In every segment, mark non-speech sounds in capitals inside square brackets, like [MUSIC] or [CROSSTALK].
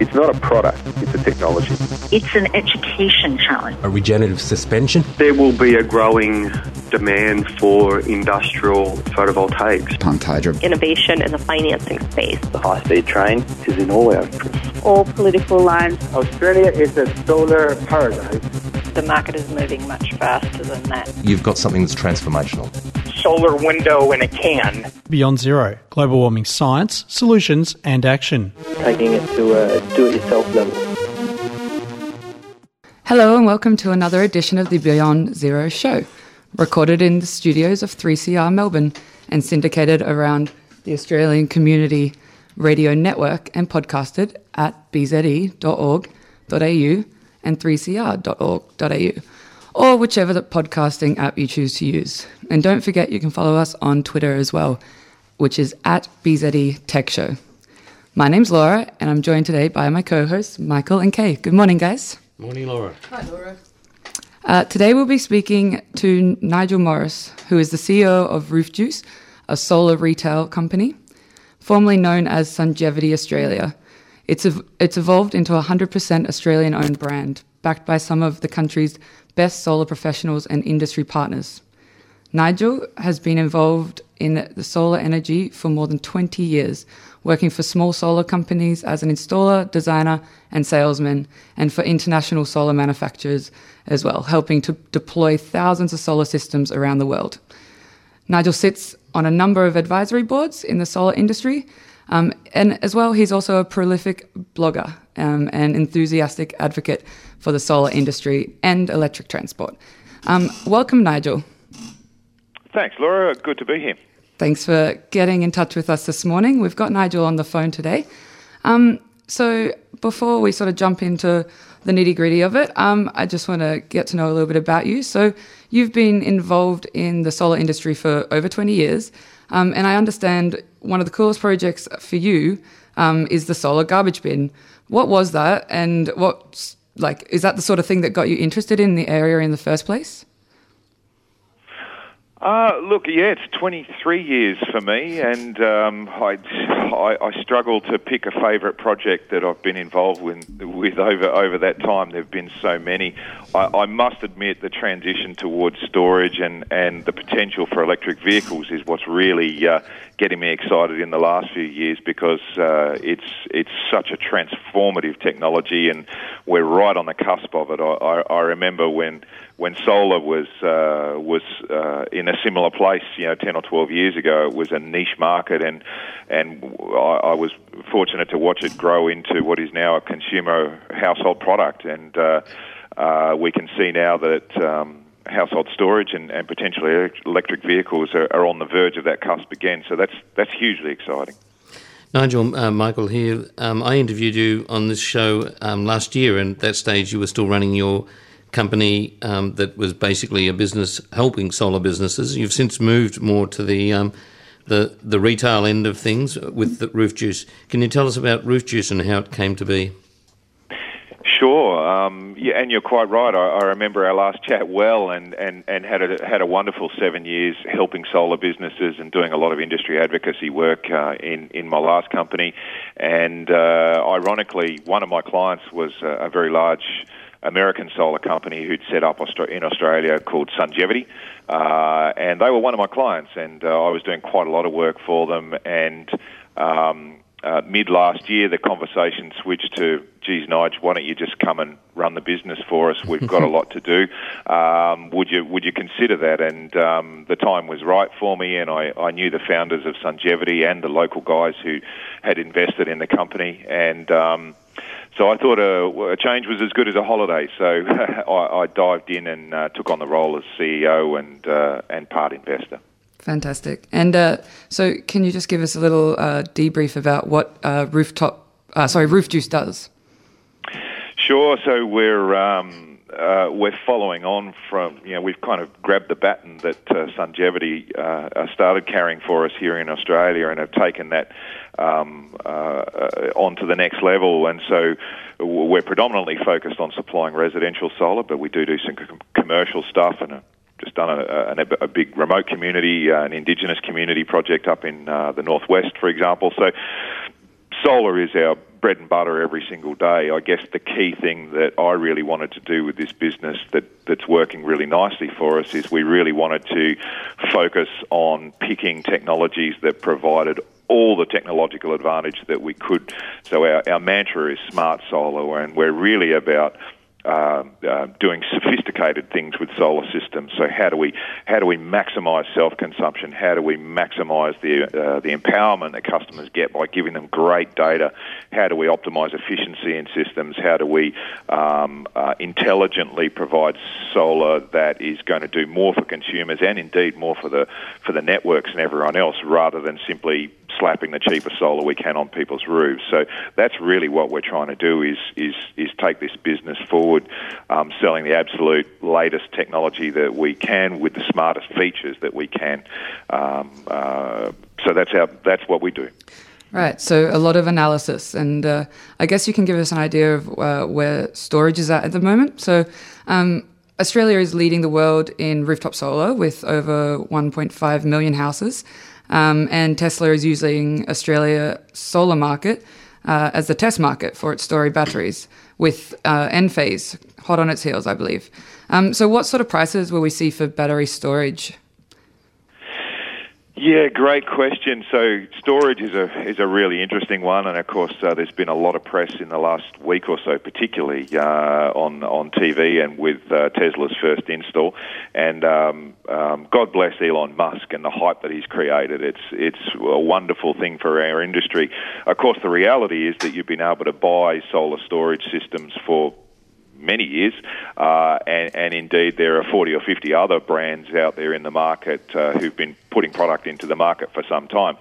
It's not a product, it's a technology. It's an education challenge. A regenerative suspension. There will be a growing demand for industrial photovoltaics. Pumped hydro. Innovation in the financing space. The high speed train is in all our interests. All political lines. Australia is a solar paradise. The market is moving much faster than that. You've got something that's transformational. Solar window in a can. Beyond Zero Global Warming Science, Solutions and Action. Taking it to uh, a do it yourself level. Hello, and welcome to another edition of the Beyond Zero show, recorded in the studios of 3CR Melbourne and syndicated around the Australian Community Radio Network and podcasted at bze.org.au and 3cr.org.au, or whichever the podcasting app you choose to use. And don't forget you can follow us on Twitter as well, which is at BZE Tech Show. My name's Laura, and I'm joined today by my co hosts, Michael and Kay. Good morning, guys. Morning, Laura. Hi, Laura. Uh, today we'll be speaking to Nigel Morris, who is the CEO of Roof Juice, a solar retail company, formerly known as Sungevity Australia. It's, ev- it's evolved into a 100% Australian owned brand, backed by some of the country's best solar professionals and industry partners. Nigel has been involved in the solar energy for more than 20 years, working for small solar companies as an installer, designer, and salesman, and for international solar manufacturers as well, helping to deploy thousands of solar systems around the world. Nigel sits on a number of advisory boards in the solar industry, um, and as well, he's also a prolific blogger um, and enthusiastic advocate for the solar industry and electric transport. Um, welcome, Nigel. Thanks, Laura. Good to be here. Thanks for getting in touch with us this morning. We've got Nigel on the phone today. Um, so, before we sort of jump into the nitty gritty of it, um, I just want to get to know a little bit about you. So, you've been involved in the solar industry for over 20 years, um, and I understand one of the coolest projects for you um, is the solar garbage bin. What was that, and what like is that the sort of thing that got you interested in the area in the first place? Uh, look, yeah, it's 23 years for me, and um, I, I, I struggle to pick a favourite project that I've been involved with, with over over that time. There've been so many. I, I must admit, the transition towards storage and, and the potential for electric vehicles is what's really uh, getting me excited in the last few years because uh, it's it's such a transformative technology, and we're right on the cusp of it. I, I, I remember when when solar was uh, was uh, in a similar place, you know, ten or twelve years ago, it was a niche market, and and I, I was fortunate to watch it grow into what is now a consumer household product, and uh, uh, we can see now that. Um, household storage and, and potentially electric vehicles are, are on the verge of that cusp again. So that's that's hugely exciting. Nigel, uh, Michael here. Um, I interviewed you on this show um, last year, and at that stage you were still running your company um, that was basically a business helping solar businesses. You've since moved more to the um, the the retail end of things with the Roof Juice. Can you tell us about Roof Juice and how it came to be? Sure, um, yeah, and you're quite right. I, I remember our last chat well, and, and, and had a had a wonderful seven years helping solar businesses and doing a lot of industry advocacy work uh, in in my last company. And uh, ironically, one of my clients was a, a very large American solar company who'd set up in Australia called Sungevity, uh, and they were one of my clients, and uh, I was doing quite a lot of work for them, and um, uh, mid last year, the conversation switched to, geez, Nige, why don't you just come and run the business for us? We've got a [LAUGHS] lot to do. Um, would you would you consider that? And um, the time was right for me, and I, I knew the founders of Sungevity and the local guys who had invested in the company, and um, so I thought a, a, change was as good as a holiday. So [LAUGHS] I, I, dived in and uh, took on the role as CEO and uh, and part investor. Fantastic. And uh, so, can you just give us a little uh, debrief about what uh, rooftop, uh, sorry, Roof Juice does? Sure. So we're um, uh, we're following on from you know we've kind of grabbed the baton that uh, Sungevity started carrying for us here in Australia and have taken that um, on to the next level. And so we're predominantly focused on supplying residential solar, but we do do some commercial stuff and just done a, a, a big remote community, uh, an indigenous community project up in uh, the northwest, for example. So solar is our bread and butter every single day. I guess the key thing that I really wanted to do with this business that, that's working really nicely for us is we really wanted to focus on picking technologies that provided all the technological advantage that we could. So our, our mantra is smart solar, and we're really about uh, uh, doing sophisticated things with solar systems. So how do we how do we maximise self consumption? How do we maximise the uh, the empowerment that customers get by giving them great data? How do we optimise efficiency in systems? How do we um, uh, intelligently provide solar that is going to do more for consumers and indeed more for the for the networks and everyone else, rather than simply slapping the cheapest solar we can on people's roofs. So that's really what we're trying to do is is is take this business forward, um, selling the absolute latest technology that we can with the smartest features that we can. Um, uh, so that's how that's what we do. Right, so a lot of analysis, and uh, I guess you can give us an idea of uh, where storage is at at the moment. So, um, Australia is leading the world in rooftop solar with over 1.5 million houses. Um, and Tesla is using Australia solar market uh, as the test market for its storage batteries, with uh, Enphase hot on its heels, I believe. Um, so, what sort of prices will we see for battery storage? Yeah, great question. So storage is a is a really interesting one, and of course, uh, there's been a lot of press in the last week or so, particularly uh, on on TV and with uh, Tesla's first install. And um, um, God bless Elon Musk and the hype that he's created. It's it's a wonderful thing for our industry. Of course, the reality is that you've been able to buy solar storage systems for many years, uh, and, and, indeed there are 40 or 50 other brands out there in the market uh, who've been putting product into the market for some time.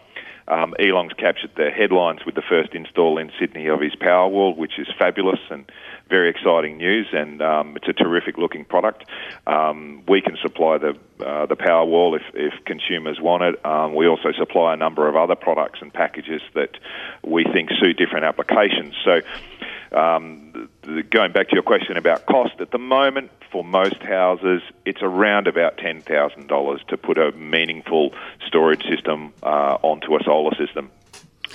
Um, Elon's captured the headlines with the first install in Sydney of his Powerwall, which is fabulous and very exciting news, and um, it's a terrific looking product. Um, we can supply the uh, the Powerwall if, if consumers want it. Um, we also supply a number of other products and packages that we think suit different applications. So um, going back to your question about cost, at the moment for most houses, it's around about ten thousand dollars to put a meaningful storage system uh, onto a solar system.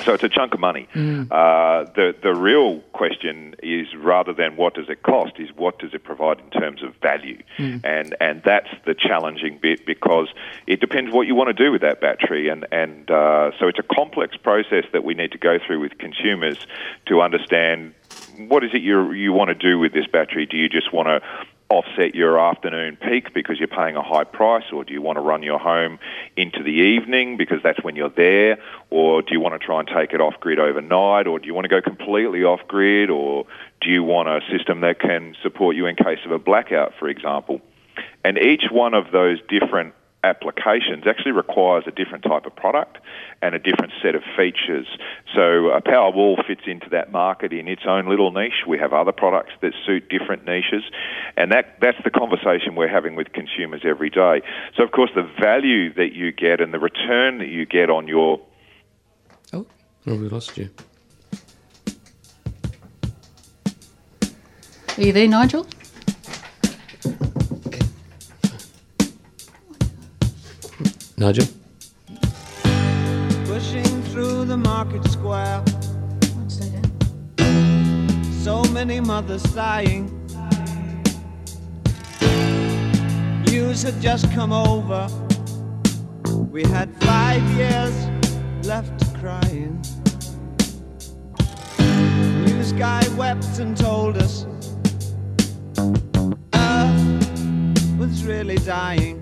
So it's a chunk of money. Mm. Uh, the the real question is rather than what does it cost, is what does it provide in terms of value, mm. and and that's the challenging bit because it depends what you want to do with that battery, and and uh, so it's a complex process that we need to go through with consumers to understand what is it you you want to do with this battery? Do you just want to offset your afternoon peak because you're paying a high price, or do you want to run your home into the evening because that's when you're there, or do you want to try and take it off grid overnight, or do you want to go completely off grid, or do you want a system that can support you in case of a blackout, for example? And each one of those different applications actually requires a different type of product and a different set of features. So a Powerwall fits into that market in its own little niche. We have other products that suit different niches, and that that's the conversation we're having with consumers every day. So of course the value that you get and the return that you get on your oh, oh we lost you. Are you there, Nigel? Nigel? Pushing through the market square. So many mothers sighing. News had just come over. We had five years left crying. News guy wept and told us Earth was really dying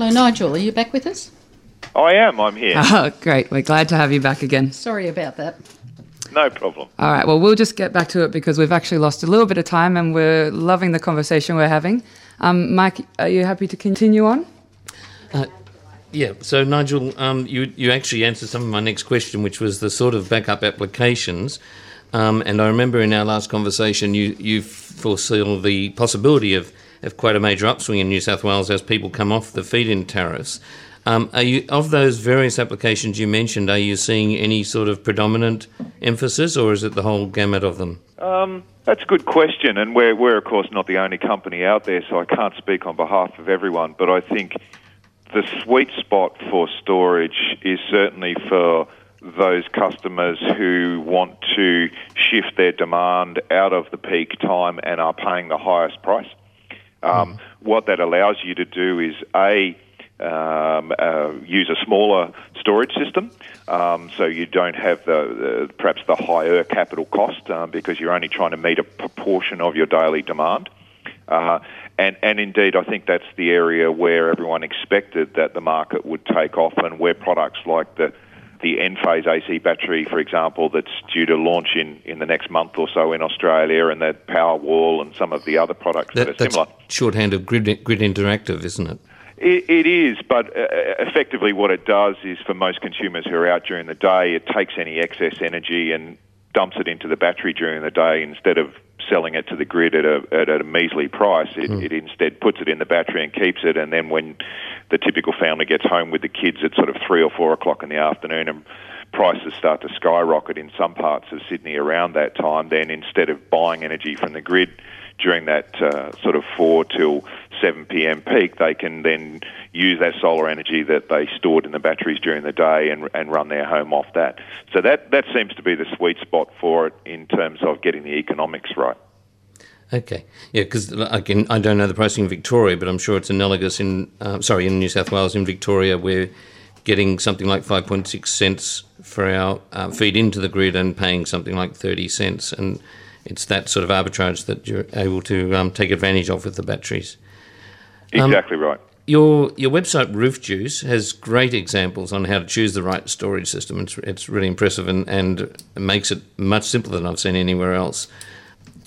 Hello, Nigel. Are you back with us? I am. I'm here. [LAUGHS] Oh, great. We're glad to have you back again. Sorry about that. No problem. All right. Well, we'll just get back to it because we've actually lost a little bit of time and we're loving the conversation we're having. Um, Mike, are you happy to continue on? Uh, yeah, so Nigel, um, you, you actually answered some of my next question, which was the sort of backup applications. Um, and I remember in our last conversation, you, you foresaw the possibility of, of quite a major upswing in New South Wales as people come off the feed in tariffs. Um, are you of those various applications you mentioned? Are you seeing any sort of predominant emphasis, or is it the whole gamut of them? Um, that's a good question, and we're we're of course not the only company out there, so I can't speak on behalf of everyone. But I think the sweet spot for storage is certainly for those customers who want to shift their demand out of the peak time and are paying the highest price. Um, mm. What that allows you to do is a um, uh, use a smaller storage system, um, so you don't have the, the, perhaps the higher capital cost uh, because you're only trying to meet a proportion of your daily demand. Uh, and, and indeed, I think that's the area where everyone expected that the market would take off, and where products like the the Enphase AC battery, for example, that's due to launch in, in the next month or so in Australia, and that Powerwall and some of the other products that, that are similar. Shorthand of grid, grid interactive, isn't it? It, it is, but uh, effectively, what it does is for most consumers who are out during the day, it takes any excess energy and dumps it into the battery during the day instead of selling it to the grid at a, at a measly price. It, mm. it instead puts it in the battery and keeps it, and then when the typical family gets home with the kids at sort of three or four o'clock in the afternoon and prices start to skyrocket in some parts of Sydney around that time, then instead of buying energy from the grid, during that uh, sort of 4 till 7 p.m. peak, they can then use that solar energy that they stored in the batteries during the day and, and run their home off that. So that, that seems to be the sweet spot for it in terms of getting the economics right. Okay, yeah, because again, I don't know the pricing in Victoria, but I'm sure it's analogous in uh, sorry in New South Wales in Victoria, we're getting something like 5.6 cents for our uh, feed into the grid and paying something like 30 cents, and it's that sort of arbitrage that you're able to um, take advantage of with the batteries. Um, exactly um, right. Your your website Roof Juice has great examples on how to choose the right storage system. It's it's really impressive and and makes it much simpler than I've seen anywhere else.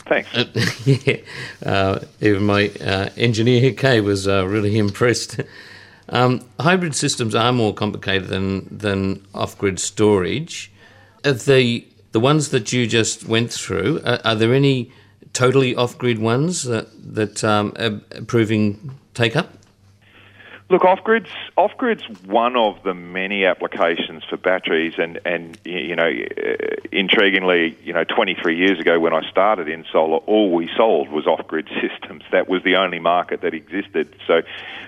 Thanks. Uh, [LAUGHS] yeah, uh, even my uh, engineer here, Kay, was uh, really impressed. [LAUGHS] Um, hybrid systems are more complicated than than off grid storage. the the ones that you just went through, are, are there any totally off-grid ones that, that um, are proving take up? Look, off-grid's off-grid's one of the many applications for batteries, and and you know, uh, intriguingly, you know, 23 years ago when I started in solar, all we sold was off-grid [LAUGHS] systems. That was the only market that existed. So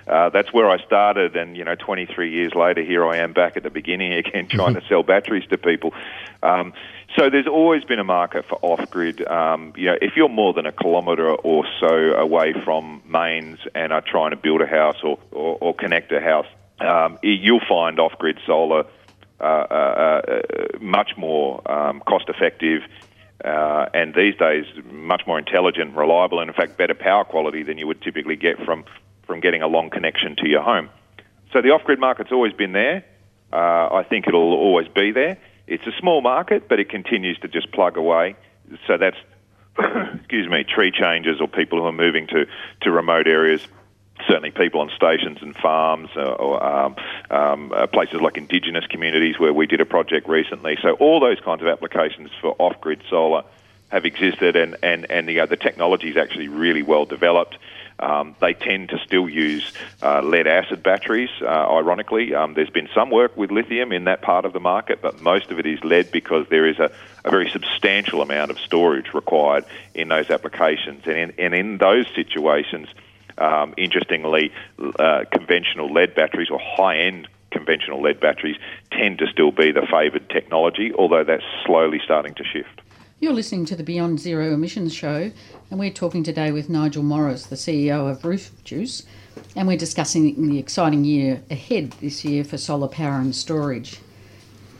uh, that's where I started, and you know, 23 years later, here I am back at the beginning [LAUGHS] again, trying to sell batteries to people. Um, so there's always been a market for off-grid. Um, you know, if you're more than a kilometre or so away from mains and are trying to build a house or, or, or connect a house, um, you'll find off-grid solar uh, uh, uh, much more um, cost-effective. Uh, and these days, much more intelligent, reliable, and in fact, better power quality than you would typically get from, from getting a long connection to your home. So the off-grid market's always been there. Uh, I think it'll always be there. It's a small market, but it continues to just plug away. So that's, [COUGHS] excuse me, tree changes or people who are moving to, to remote areas. Certainly, people on stations and farms, uh, or um, um, uh, places like indigenous communities where we did a project recently. So, all those kinds of applications for off-grid solar have existed, and and and the, uh, the technology is actually really well developed. Um, they tend to still use uh, lead acid batteries, uh, ironically. Um, there's been some work with lithium in that part of the market, but most of it is lead because there is a, a very substantial amount of storage required in those applications. And in, and in those situations, um, interestingly, uh, conventional lead batteries or high end conventional lead batteries tend to still be the favoured technology, although that's slowly starting to shift. You're listening to the Beyond Zero Emissions Show, and we're talking today with Nigel Morris, the CEO of Roof Juice, and we're discussing the exciting year ahead this year for solar power and storage.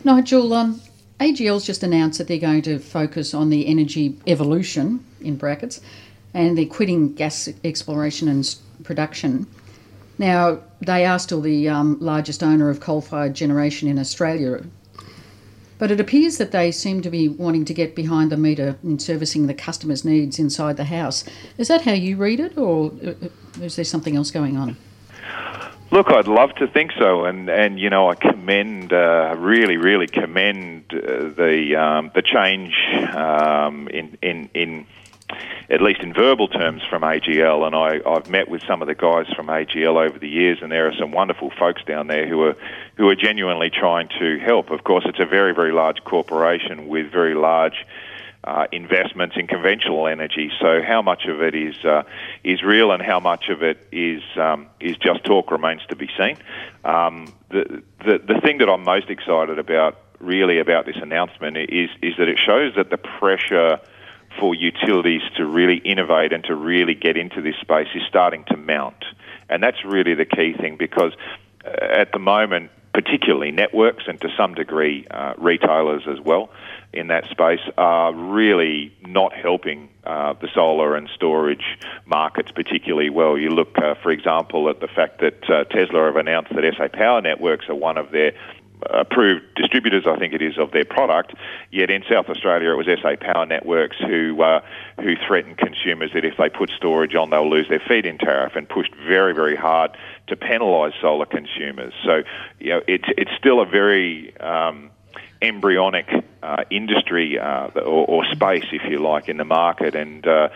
Nigel, um, AGL's just announced that they're going to focus on the energy evolution, in brackets, and they're quitting gas exploration and production. Now, they are still the um, largest owner of coal fired generation in Australia But it appears that they seem to be wanting to get behind the meter in servicing the customer's needs inside the house. Is that how you read it, or uh, is there something else going on? Look, I'd love to think so, and and you know I commend, uh, really, really commend uh, the um, the change um, in in in at least in verbal terms from AGL, and I, I've met with some of the guys from AGL over the years, and there are some wonderful folks down there who are who are genuinely trying to help. Of course, it's a very very large corporation with very large uh, investments in conventional energy. So how much of it is uh, is real and how much of it is um, is just talk remains to be seen. Um, the, the the thing that I'm most excited about, really, about this announcement is is that it shows that the pressure for utilities to really innovate and to really get into this space is starting to mount, and that's really the key thing because uh, at the moment particularly networks and to some degree uh, retailers as well in that space are really not helping uh, the solar and storage markets particularly well. You look, uh, for example, at the fact that uh, Tesla have announced that SA Power Networks are one of their approved distributors, I think it is, of their product. Yet in South Australia, it was SA Power Networks who uh, who threatened consumers that if they put storage on, they'll lose their feed-in tariff, and pushed very, very hard to penalise solar consumers. So, you know, it's it's still a very um, embryonic uh, industry uh, or, or, space, if you like, in the market, and uh,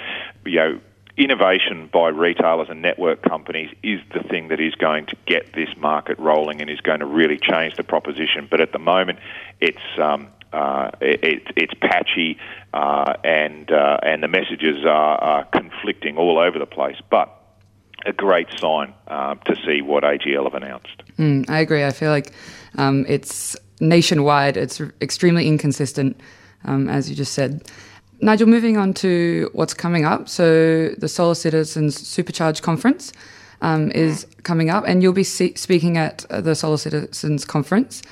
you know innovation by retailers and network companies is the thing that is going to get this market rolling and is going to really change the proposition. But at the moment, it's um, uh, it, it's patchy uh, and uh, and the messages are, are, conflicting all over the place. But a great sign uh, to see what AGL have announced. Mm, I agree. I feel like um, it's nationwide. It's extremely inconsistent, um, as you just said. Nigel, moving on to what's coming up. So, the Solar Citizens Supercharge Conference um, is coming up, and you'll be speaking at the Solar Citizens Conference.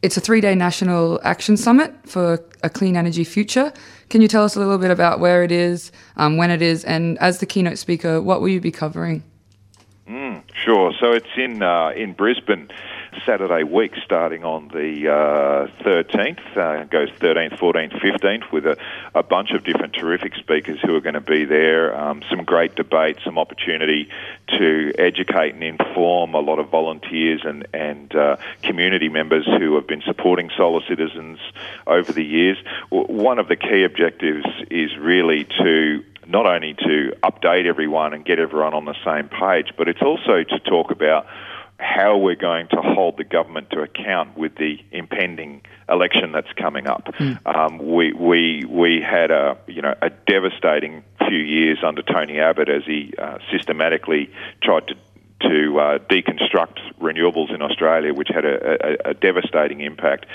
It's a three day national action summit for a clean energy future. Can you tell us a little bit about where it is, um, when it is, and as the keynote speaker, what will you be covering? Mm, sure. So, it's in, uh, in Brisbane. Saturday week starting on the uh, 13th, uh, goes 13th, 14th, 15th with a, a, bunch of different terrific speakers who are going to be there. Um, some great debate, some opportunity to educate and inform a lot of volunteers and, and uh, community members who have been supporting Solar Citizens over the years. One of the key objectives is really to not only to update everyone and get everyone on the same page, but it's also to talk about how we're going to hold the government to account with the impending election that's coming up. Mm. Um, we we we had a you know a devastating few years under Tony Abbott as he uh, systematically tried to to uh, deconstruct renewables in Australia, which had a, a, a devastating impact.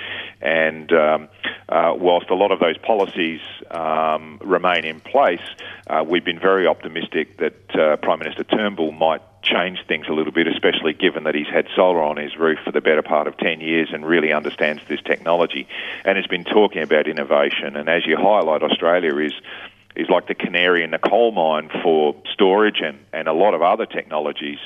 And um, uh, whilst a lot of those policies um, remain in place, uh, we've been very optimistic that uh, Prime Minister Turnbull might change things a little bit, especially given that he's had solar on his roof for the better part of 10 years and really understands this technology and has been talking about innovation. And as you highlight, Australia is is like the canary in the coal mine for storage and, and a lot of other technologies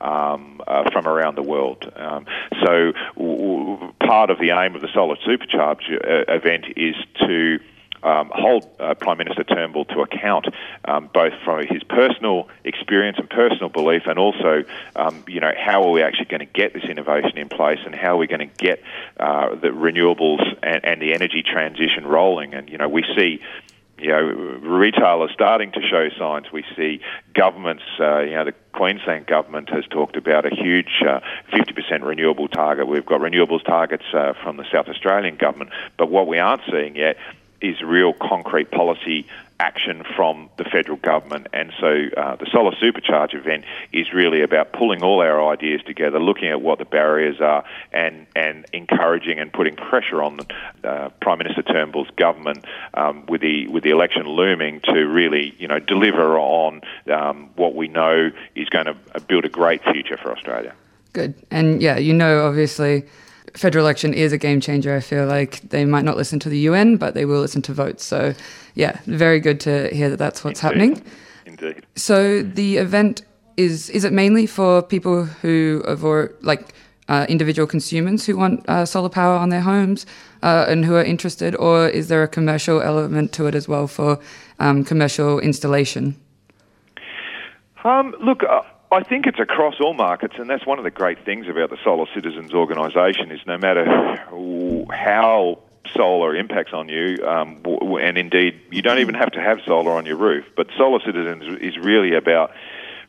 um, uh, from around the world. Um, so, w- part of the aim of the Solar Supercharge uh, event is to um, hold uh, Prime Minister Turnbull to account, um, both from his personal experience and personal belief, and also, um, you know, how are we actually going to get this innovation in place, and how are we going to get uh, the renewables and, and the energy transition rolling? And you know, we see you know, retailers starting to show signs. We see governments, uh, you know, the Queensland government has talked about a huge uh, 50% renewable target. We've got renewables targets uh, from the South Australian government, but what we aren't seeing yet is real concrete policy action from the federal government. And so uh, the Solar Supercharge event is really about pulling all our ideas together, looking at what the barriers are, and, and encouraging and putting pressure on uh, Prime Minister Turnbull's government um, with the with the election looming to really you know deliver on um, what we know is going to build a great future for Australia. Good, and yeah, you know, obviously federal election is a game changer. I feel like they might not listen to the UN, but they will listen to votes. So, yeah, very good to hear that that's what's Indeed. happening. Indeed. So the event is is it mainly for people who or like uh, individual consumers who want uh, solar power on their homes uh, and who are interested, or is there a commercial element to it as well for um, commercial installation? Um, look, uh, I think it's across all markets, and that's one of the great things about the Solar Citizens organisation. Is no matter how solar impacts on you, um, and indeed, you don't even have to have solar on your roof. But Solar Citizens is really about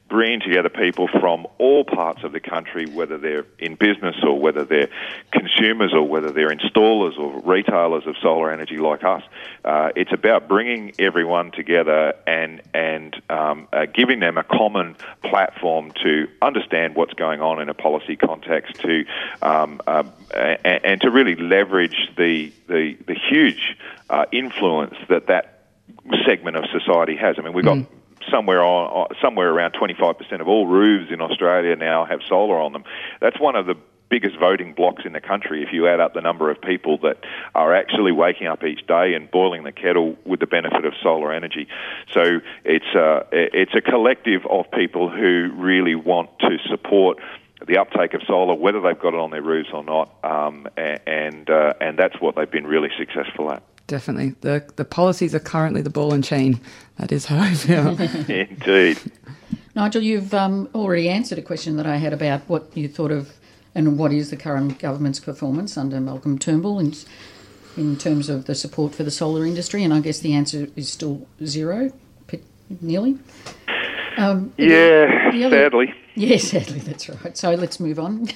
bringing together people from all parts of the country, whether they're in business or whether they're consumers or whether they're installers or retailers of solar energy like us. Uh, it's about bringing everyone together and and um, uh, giving them a common platform to understand what's going on in a policy context, to um, uh, and, to really leverage the the, the huge uh, influence that that segment of society has. I mean, we've got mm somewhere on somewhere around 25% of all roofs in Australia now have solar on them. That's one of the biggest voting blocks in the country if you add up the number of people that are actually waking up each day and boiling the kettle with the benefit of solar energy. So it's a, it's a collective of people who really want to support the uptake of solar, whether they've got it on their roofs or not, um, and uh, and that's what they've been really successful at definitely. The the policies are currently the ball and chain. That is how I feel. [LAUGHS] Indeed. Nigel, you've um, already answered a question that I had about what you thought of and what is the current government's performance under Malcolm Turnbull in, in terms of the support for the solar industry, and I guess the answer is still zero, nearly. Um, yeah, the, the other, sadly. [LAUGHS] Yeah, sadly, that's right. So let's move on.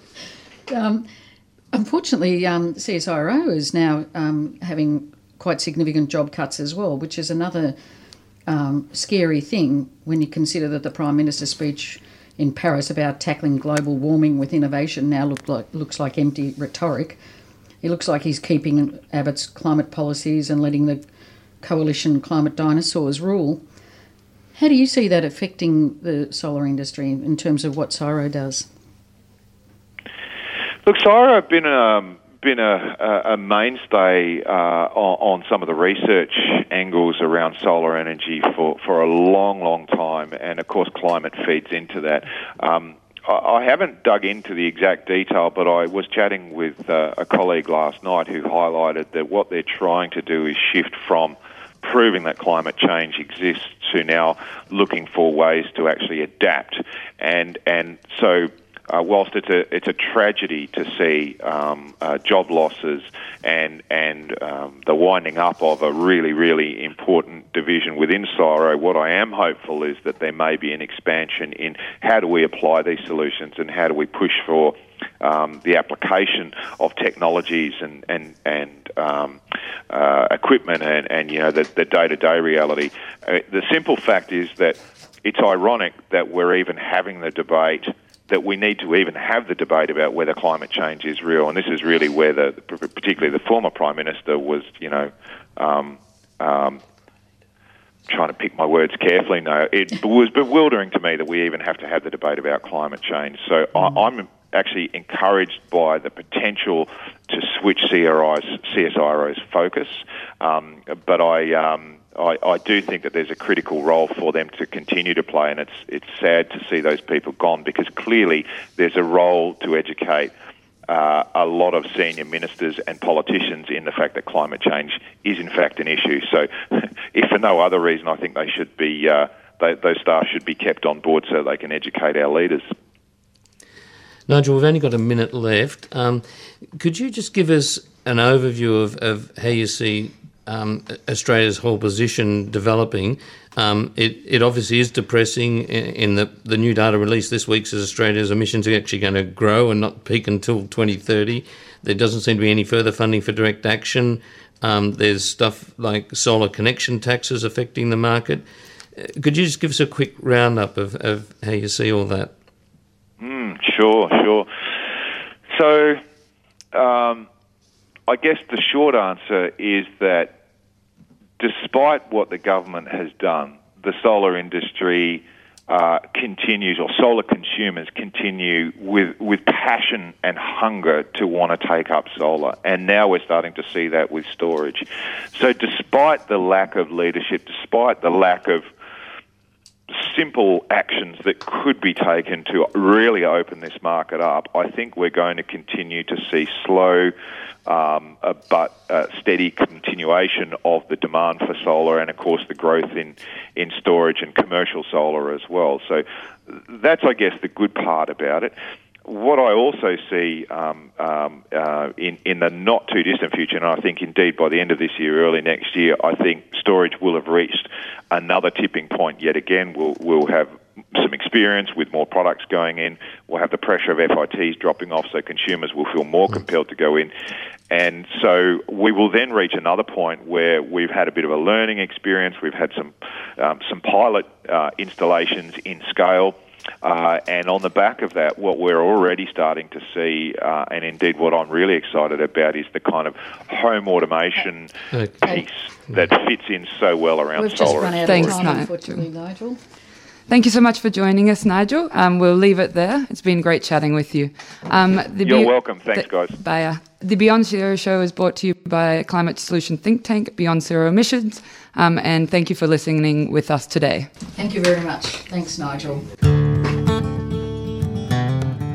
[LAUGHS] um, Unfortunately, um, CSIRO is now um, having quite significant job cuts as well, which is another um, scary thing when you consider that the Prime Minister's speech in Paris about tackling global warming with innovation now look like, looks like empty rhetoric. It looks like he's keeping Abbott's climate policies and letting the coalition climate dinosaurs rule. How do you see that affecting the solar industry in terms of what CSIRO does? Look, CSIRO have been um, been a, a mainstay uh, on, on, some of the research angles around solar energy for, for a long, long time, and of course, climate feeds into that. Um, I haven't dug into the exact detail, but I was chatting with uh, a colleague last night who highlighted that what they're trying to do is shift from proving that climate change exists to now looking for ways to actually adapt. And and so uh, whilst it's a it's a tragedy to see um, uh, job losses and and um, the winding up of a really really important division within CSIRO, what I am hopeful is that there may be an expansion in how do we apply these solutions and how do we push for um, the application of technologies and and and um, uh, equipment and, and you know the, the day-to-day reality. Uh, the simple fact is that it's ironic that we're even having the debate that we need to even have the debate about whether climate change is real. And this is really where the, particularly the former prime minister was, you know, um, um, trying to pick my words carefully. No, it [LAUGHS] was bewildering to me that we even have to have the debate about climate change. So mm. I, I'm actually encouraged by the potential to switch CRI's, CSIRO's focus. Um, but I, um, I, I, do think that there's a critical role for them to continue to play, and it's it's sad to see those people gone because clearly there's a role to educate. Uh, a lot of senior ministers and politicians in the fact that climate change is in fact an issue. So, [LAUGHS] if for no other reason, I think they should be uh, they, those staff should be kept on board so they can educate our leaders. Nigel, we've only got a minute left. Um, could you just give us an overview of, of how you see um, Australia's whole position developing. Um, it, it obviously is depressing in, the, the new data release this week says Australia's emissions are actually going to grow and not peak until 2030. There doesn't seem to be any further funding for direct action. Um, there's stuff like solar connection taxes affecting the market. Uh, could you just give us a quick roundup of, of how you see all that? Mm, sure, sure. So, um, I guess the short answer is that despite what the government has done, the solar industry uh, continues, or solar consumers continue with, with passion and hunger to want to take up solar. And now we're starting to see that with storage. So, despite the lack of leadership, despite the lack of simple actions that could be taken to really open this market up, I think we're going to continue to see slow um, uh, but uh, steady continuation of the demand for solar and, of course, the growth in, in storage and commercial solar as well. So that's, I guess, the good part about it what I also see um, um, uh, in in the not too distant future, and I think indeed by the end of this year, early next year, I think storage will have reached another tipping point yet again. We'll we'll have some experience with more products going in. We'll have the pressure of FITs dropping off, so consumers will feel more compelled to go in. And so we will then reach another point where we've had a bit of a learning experience. We've had some um, some pilot uh, installations in scale uh, and on the back of that, what we're already starting to see, uh, and indeed what I'm really excited about, is the kind of home automation okay. piece that fits in so well around We've solar. Just run out Thanks, of time, unfortunately, Nigel. Thank you so much for joining us, Nigel. Um, we'll leave it there. It's been great chatting with you. Um, You're welcome. Thanks, the, guys. Bye. Uh, the Beyond Zero show is brought to you by climate solution think tank Beyond Zero Emissions. Um, and thank you for listening with us today. Thank you very much. Thanks, Nigel.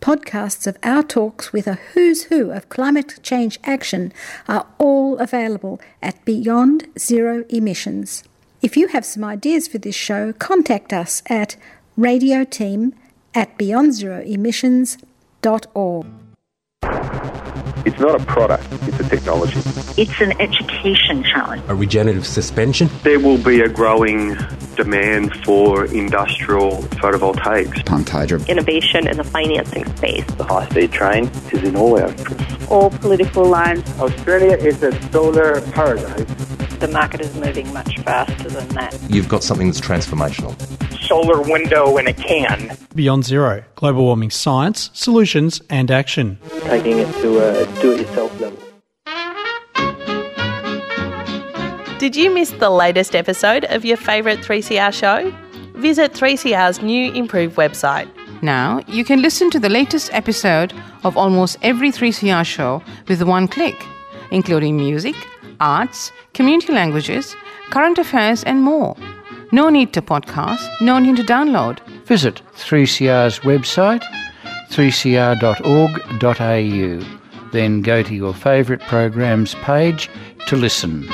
Podcasts of our talks with a who's who of climate change action are all available at Beyond Zero Emissions. If you have some ideas for this show, contact us at radioteam at beyondzeroemissions.org. It's not a product, it's a technology. It's an education challenge. A regenerative suspension. There will be a growing demand for industrial photovoltaics. Pumped hydro. Innovation in the financing space. The high speed train is in all our interests. All political lines. Australia is a solar paradise. The market is moving much faster than that. You've got something that's transformational. Solar window in a can. Beyond Zero Global Warming Science, Solutions and Action. Taking it to uh, a do it yourself level. Did you miss the latest episode of your favourite 3CR show? Visit 3CR's new improved website. Now you can listen to the latest episode of almost every 3CR show with one click, including music, arts, community languages, current affairs, and more. No need to podcast, no need to download. Visit 3CR's website, 3cr.org.au. Then go to your favourite programs page to listen.